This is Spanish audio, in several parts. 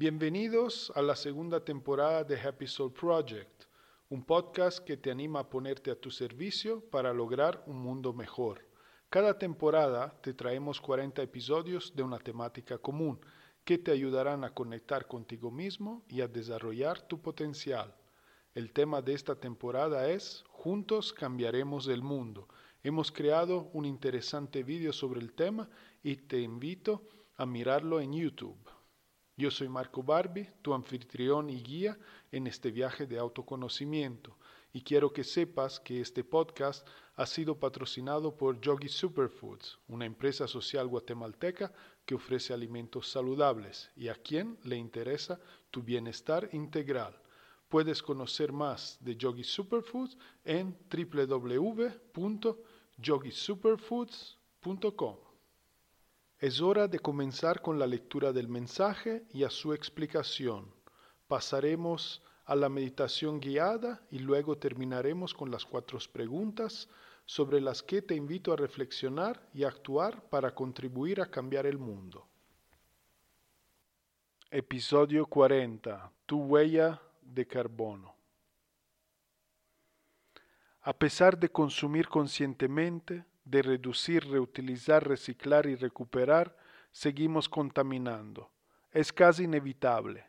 Bienvenidos a la segunda temporada de Happy Soul Project, un podcast que te anima a ponerte a tu servicio para lograr un mundo mejor. Cada temporada te traemos 40 episodios de una temática común que te ayudarán a conectar contigo mismo y a desarrollar tu potencial. El tema de esta temporada es Juntos cambiaremos el mundo. Hemos creado un interesante vídeo sobre el tema y te invito a mirarlo en YouTube. Yo soy Marco Barbi, tu anfitrión y guía en este viaje de autoconocimiento, y quiero que sepas que este podcast ha sido patrocinado por Yogi Superfoods, una empresa social guatemalteca que ofrece alimentos saludables y a quien le interesa tu bienestar integral. Puedes conocer más de Yogi Superfoods en www.yogisuperfoods.com. Es hora de comenzar con la lectura del mensaje y a su explicación. Pasaremos a la meditación guiada y luego terminaremos con las cuatro preguntas sobre las que te invito a reflexionar y actuar para contribuir a cambiar el mundo. Episodio 40. Tu huella de carbono. A pesar de consumir conscientemente, de reducir, reutilizar, reciclar y recuperar, seguimos contaminando. Es casi inevitable.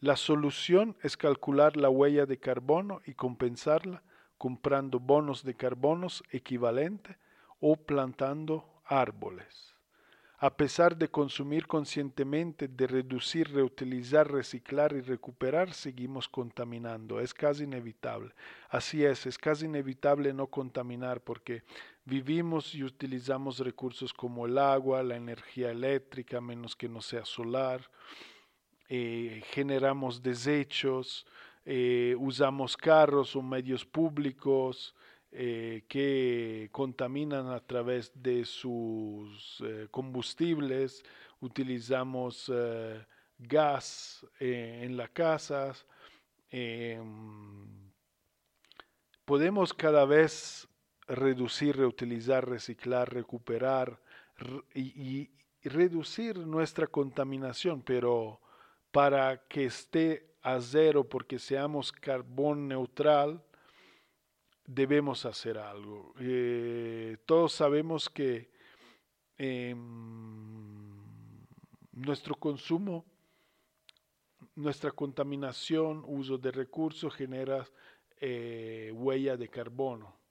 La solución es calcular la huella de carbono y compensarla comprando bonos de carbonos equivalente o plantando árboles. A pesar de consumir conscientemente, de reducir, reutilizar, reciclar y recuperar, seguimos contaminando. Es casi inevitable. Así es, es casi inevitable no contaminar porque vivimos y utilizamos recursos como el agua, la energía eléctrica, menos que no sea solar. Eh, generamos desechos, eh, usamos carros o medios públicos, eh, que contaminan a través de sus combustibles, utilizamos gas en las casas, em, podemos cada vez reducir, reutilizar, reciclar, recuperar y, reducir nuestra contaminación, pero para que esté a cero, porque seamos carbón neutral, debemos hacer algo. Eh, todos sabemos que em, nuestro consumo, nuestra contaminación, uso de recursos genera eh, huella de carbono.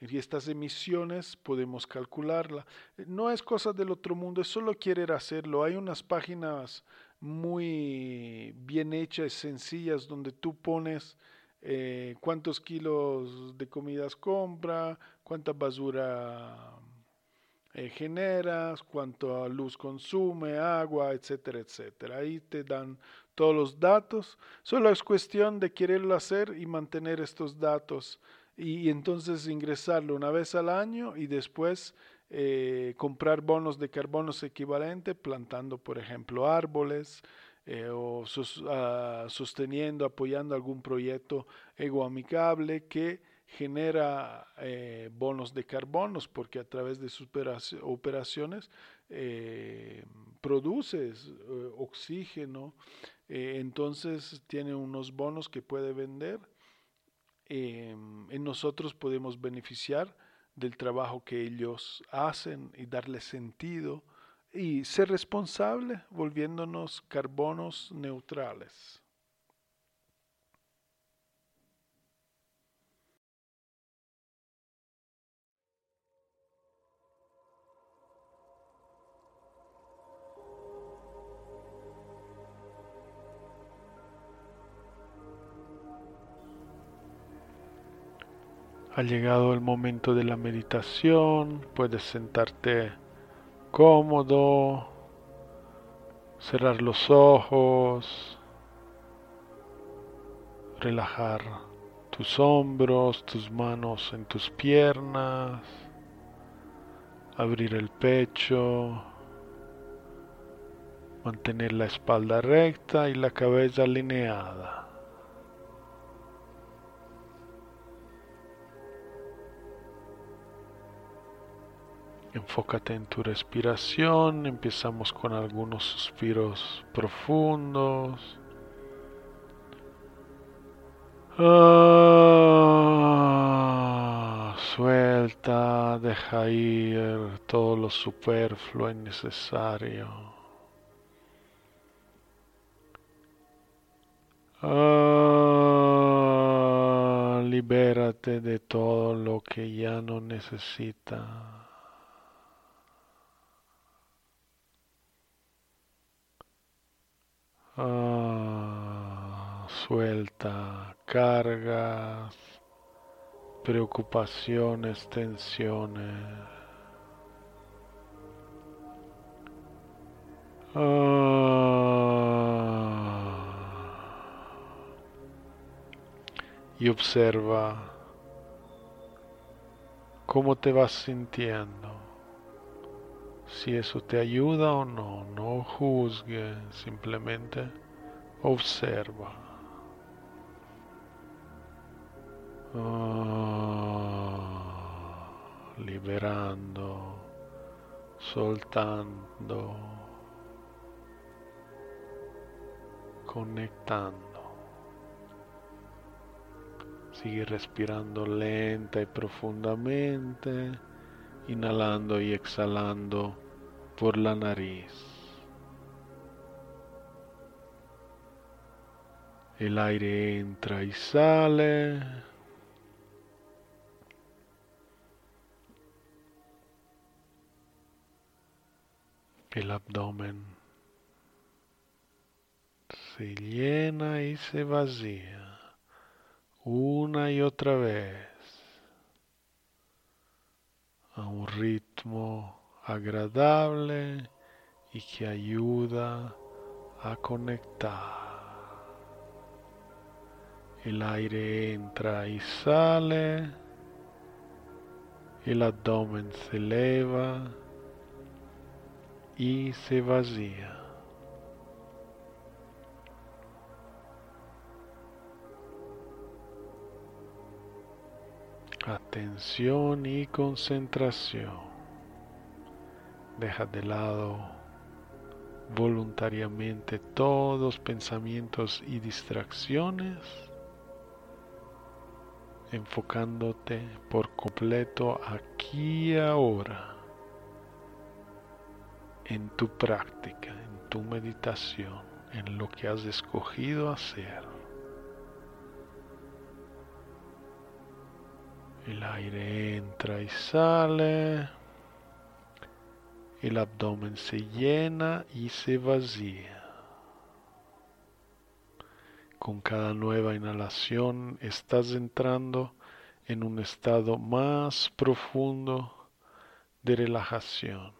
Y estas emisiones podemos calcularla. No es cosa del otro mundo, es solo querer hacerlo. Hay unas páginas muy bien hechas, sencillas, donde tú pones eh, cuántos kilos de comidas compra, cuánta basura eh, generas, cuánta luz consume, agua, etcétera, etcétera. Ahí te dan todos los datos. Solo es cuestión de quererlo hacer y mantener estos datos y, entonces ingresarlo una vez al año y después eh, comprar bonos de carbonos equivalente plantando, por ejemplo, árboles, eh, o ah, sosteniendo, apoyando algún proyecto egoamicable que genera eh, bonos de carbonos porque a través de sus operaciones produce oxígeno, entonces tiene unos bonos que puede vender. En nosotros podemos beneficiar del trabajo que ellos hacen y darle sentido y ser responsable volviéndonos carbonos neutrales. Ha llegado el momento de la meditación, puedes sentarte cómodo, cerrar los ojos, relajar tus hombros, tus manos en tus piernas, abrir el pecho, mantener la espalda recta y la cabeza alineada. Enfócate en tu respiración, empezamos con algunos suspiros profundos. Ah, suelta, deja ir todo lo superfluo y necesario. Ah, libérate de todo lo que ya no necesita. Ah, cargas, preocupaciones, tensiones. Ah, y observa cómo te vas sintiendo si eso te ayuda o no. No juzgue, simplemente observa. Ah, liberando, soltando, conectando. Sigue respirando lenta y profundamente inhalando y exhalando por la nariz. El aire entra y sale. El abdomen se llena y se vacía una y otra vez a un ritmo agradable y que ayuda a conectar. El aire entra y sale, el abdomen se eleva y se vacía. atención y concentración. Deja de lado voluntariamente todos pensamientos y distracciones, enfocándote por completo aquí y ahora en tu práctica, en tu meditación, en lo que has escogido hacer. El aire entra y sale. El abdomen se llena y se vacía. Con cada nueva inhalación estás entrando en un estado más profundo de relajación.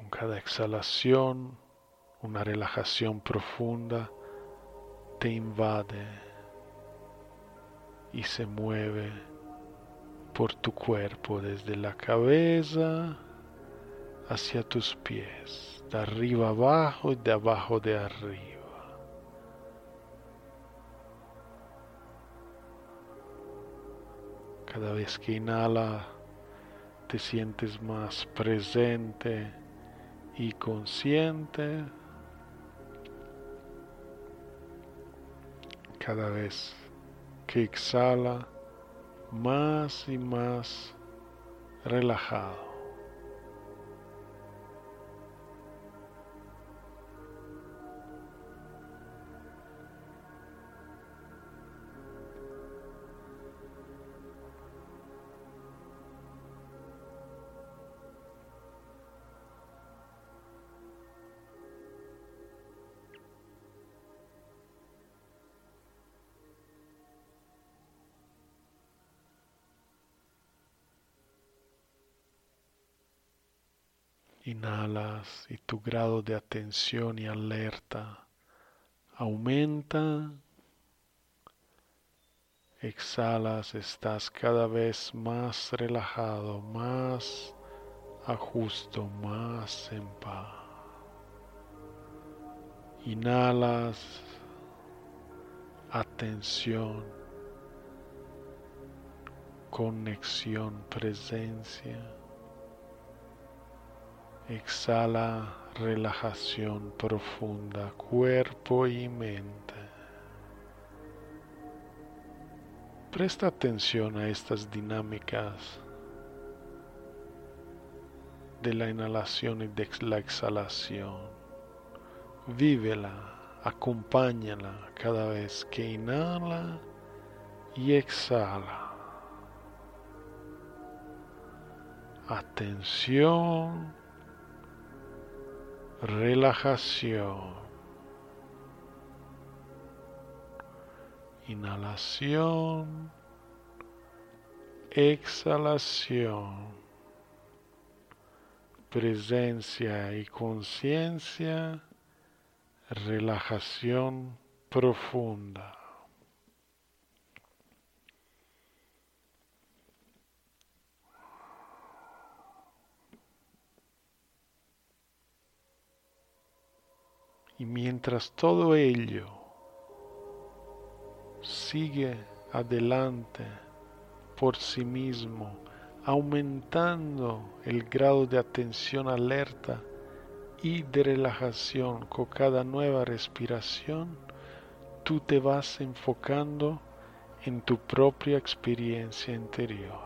Con cada exhalación una relajación profunda te invade y se mueve por tu cuerpo desde la cabeza hacia tus pies, de arriba abajo y de abajo de arriba. Cada vez que inhala te sientes más presente y consciente cada vez que exhala más y más relajado. Inhalas y tu grado de atención y alerta aumenta. Exhalas, estás cada vez más relajado, más a justo, más en paz. Inhalas, atención, conexión, presencia. Exhala relajación profunda, cuerpo y mente. Presta atención a estas dinámicas de la inhalación y de la exhalación. Vívela, acompáñala cada vez que inhala y exhala. Atención, relajación. Inhalación, exhalación presencia y conciencia, relajación profunda. Y mientras todo ello sigue adelante por sí mismo, aumentando el grado de atención alerta y de relajación con cada nueva respiración, tú te vas enfocando en tu propia experiencia interior,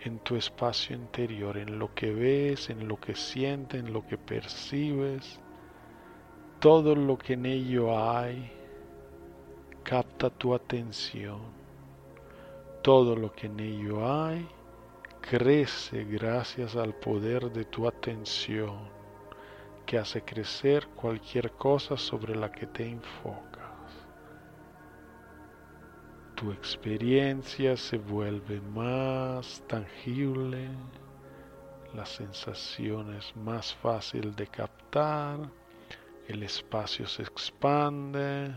en tu espacio interior, en lo que ves, en lo que sientes, en lo que percibes, todo lo que en ello hay, capta tu atención, todo lo que en ello hay, crece gracias al poder de tu atención que hace crecer cualquier cosa sobre la que te enfocas. Tu experiencia se vuelve más tangible, la sensación es más fácil de captar, el espacio se expande,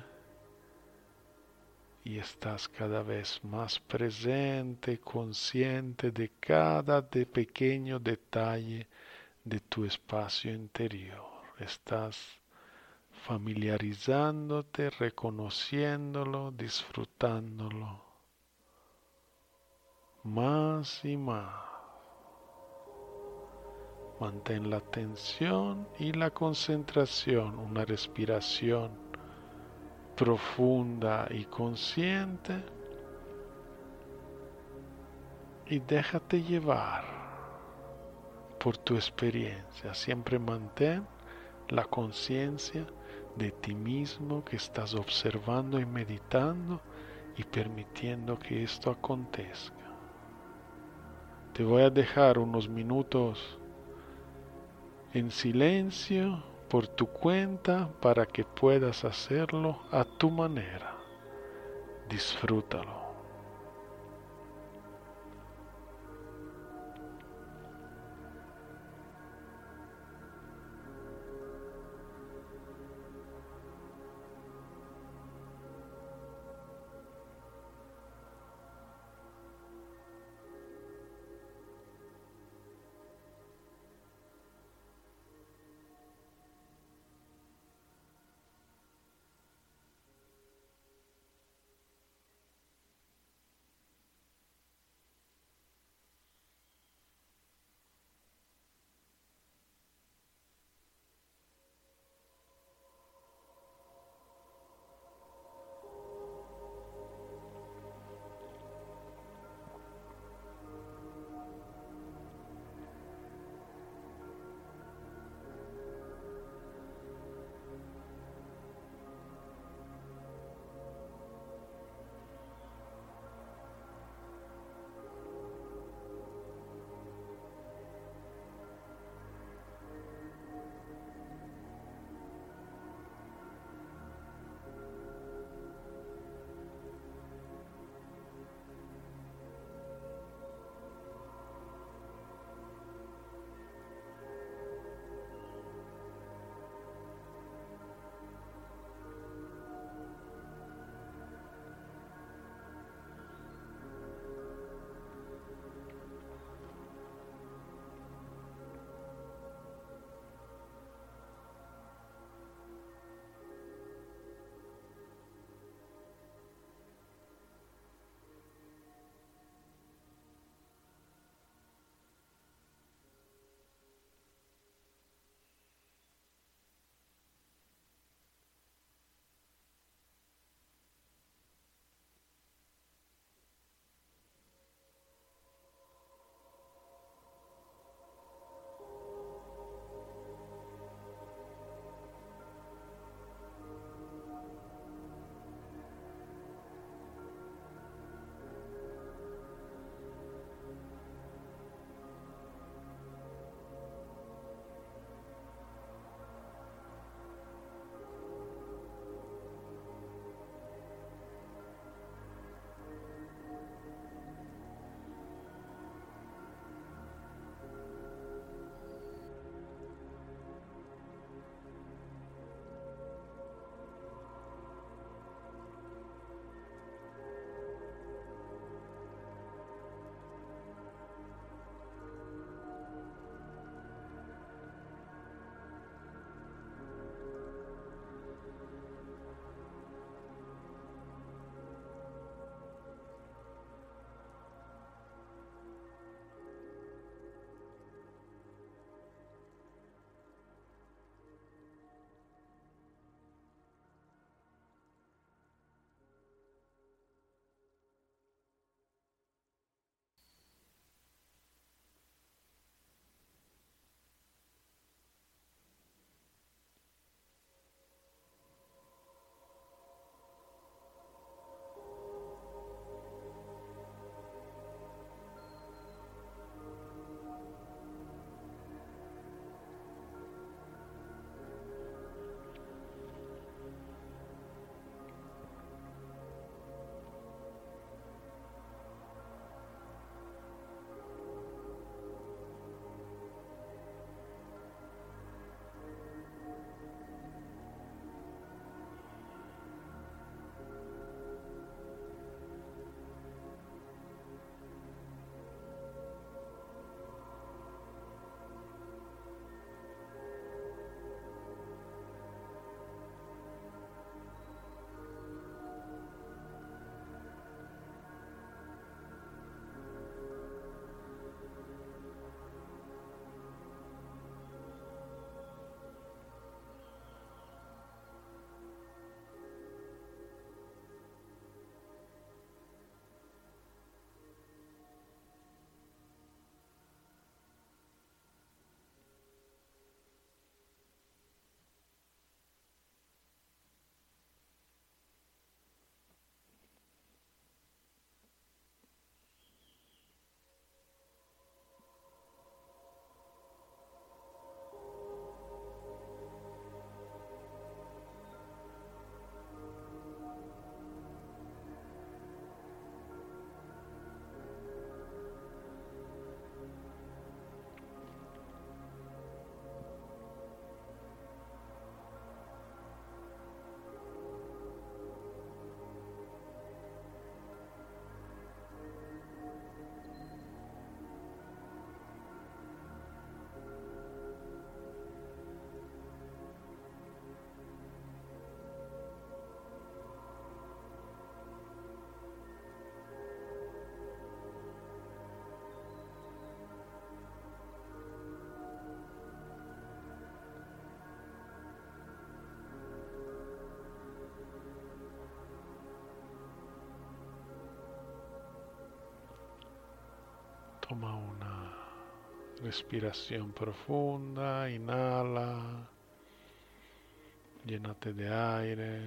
y estás cada vez más presente, consciente de cada de pequeño detalle de tu espacio interior. Estás familiarizándote, reconociéndolo, disfrutándolo más y más. Mantén la atención y la concentración, una respiración profunda y consciente y déjate llevar por tu experiencia. Siempre mantén la conciencia de ti mismo que estás observando y meditando y permitiendo que esto acontezca. Te voy a dejar unos minutos en silencio por tu cuenta para que puedas hacerlo a tu manera. Disfrútalo. Toma una respiración profunda, inhala, llénate de aire.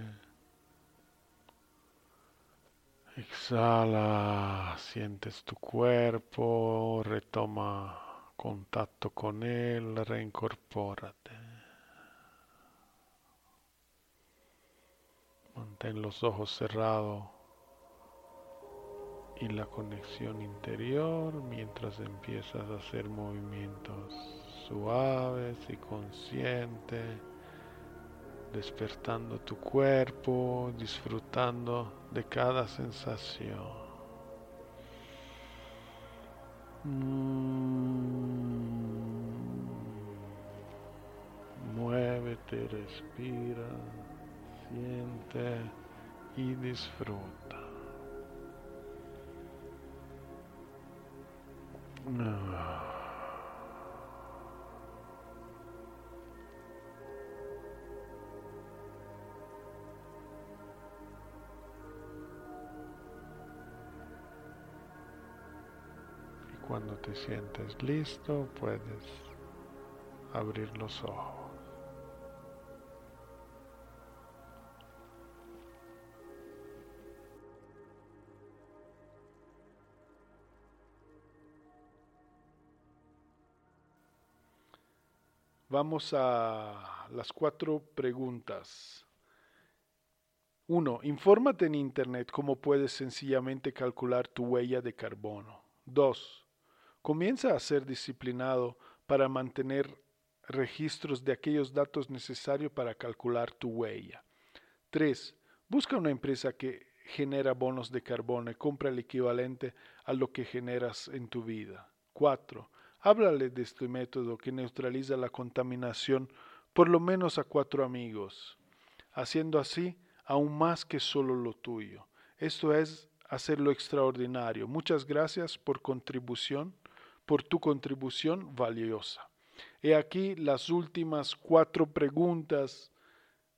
Exhala, sientes tu cuerpo, retoma contacto con él, reincorpórate. Mantén los ojos cerrados y la conexión interior mientras empiezas a hacer movimientos suaves y conscientes despertando tu cuerpo, disfrutando de cada sensación. Mm. Muévete, respira, siente y disfruta. Ah. Cuando te sientes listo, puedes abrir los ojos. Vamos a las cuatro preguntas. Uno, Infórmate en Internet cómo puedes sencillamente calcular tu huella de carbono. Dos, Comienza a ser disciplinado para mantener registros de aquellos datos necesarios para calcular tu huella. 3. Busca una empresa que genera bonos de carbono y compra el equivalente a lo que generas en tu vida. 4. Háblale de este método que neutraliza la contaminación por lo menos a cuatro amigos, haciendo así aún más que solo lo tuyo. Esto es hacerlo extraordinario. Muchas gracias por contribución por tu contribución valiosa. He aquí las últimas cuatro preguntas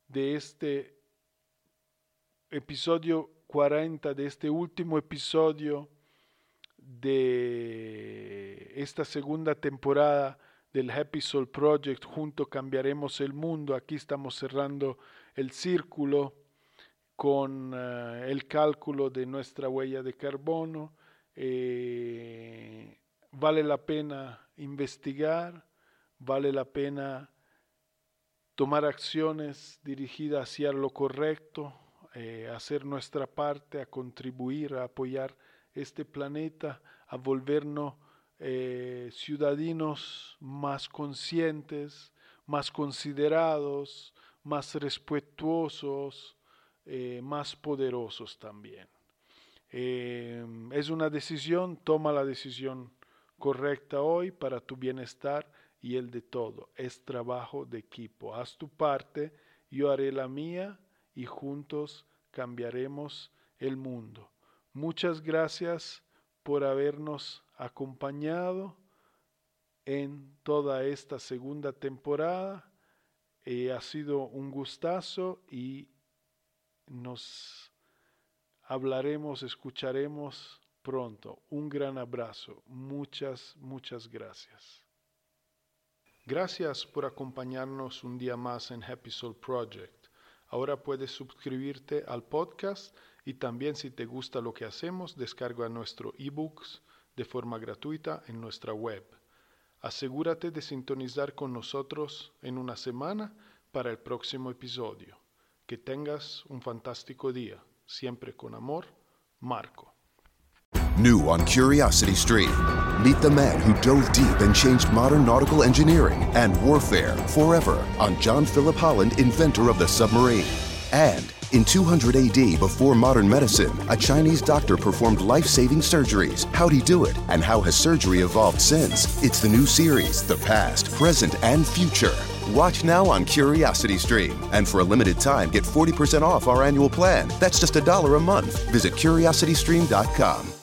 de este episodio 40, de este último episodio de esta segunda temporada del Happy Soul Project. Junto cambiaremos el mundo. Aquí estamos cerrando el círculo con eh, el cálculo de nuestra huella de carbono. Eh, vale la pena investigar, vale la pena tomar acciones dirigidas hacia lo correcto, eh, hacer nuestra parte, a contribuir, a apoyar este planeta, a volvernos eh, ciudadanos más conscientes, más considerados, más respetuosos, eh, más poderosos también. es una decisión, toma la decisión correcta hoy para tu bienestar y el de todo. Es trabajo de equipo. Haz tu parte, yo haré la mía y juntos cambiaremos el mundo. Muchas gracias por habernos acompañado en toda esta segunda temporada. Eh, ha sido un gustazo y nos hablaremos, escucharemos pronto. Un gran abrazo. Muchas, muchas gracias. Gracias por acompañarnos un día más en Happy Soul Project. Ahora puedes suscribirte al podcast y también si te gusta lo que hacemos, descarga nuestro ebooks de forma gratuita en nuestra web. Asegúrate de sintonizar con nosotros en una semana para el próximo episodio. Que tengas un fantástico día. Siempre con amor, Marco. New on Curiosity Stream. Meet the man who dove deep and changed modern nautical engineering and warfare forever on John Philip Holland, inventor of the submarine. And in 200 AD, before modern medicine, a Chinese doctor performed life saving surgeries. How'd he do it? And how has surgery evolved since? It's the new series, The Past, Present, and Future. Watch now on Curiosity Stream. And for a limited time, get 40% off our annual plan. That's just a dollar a month. Visit curiositystream.com.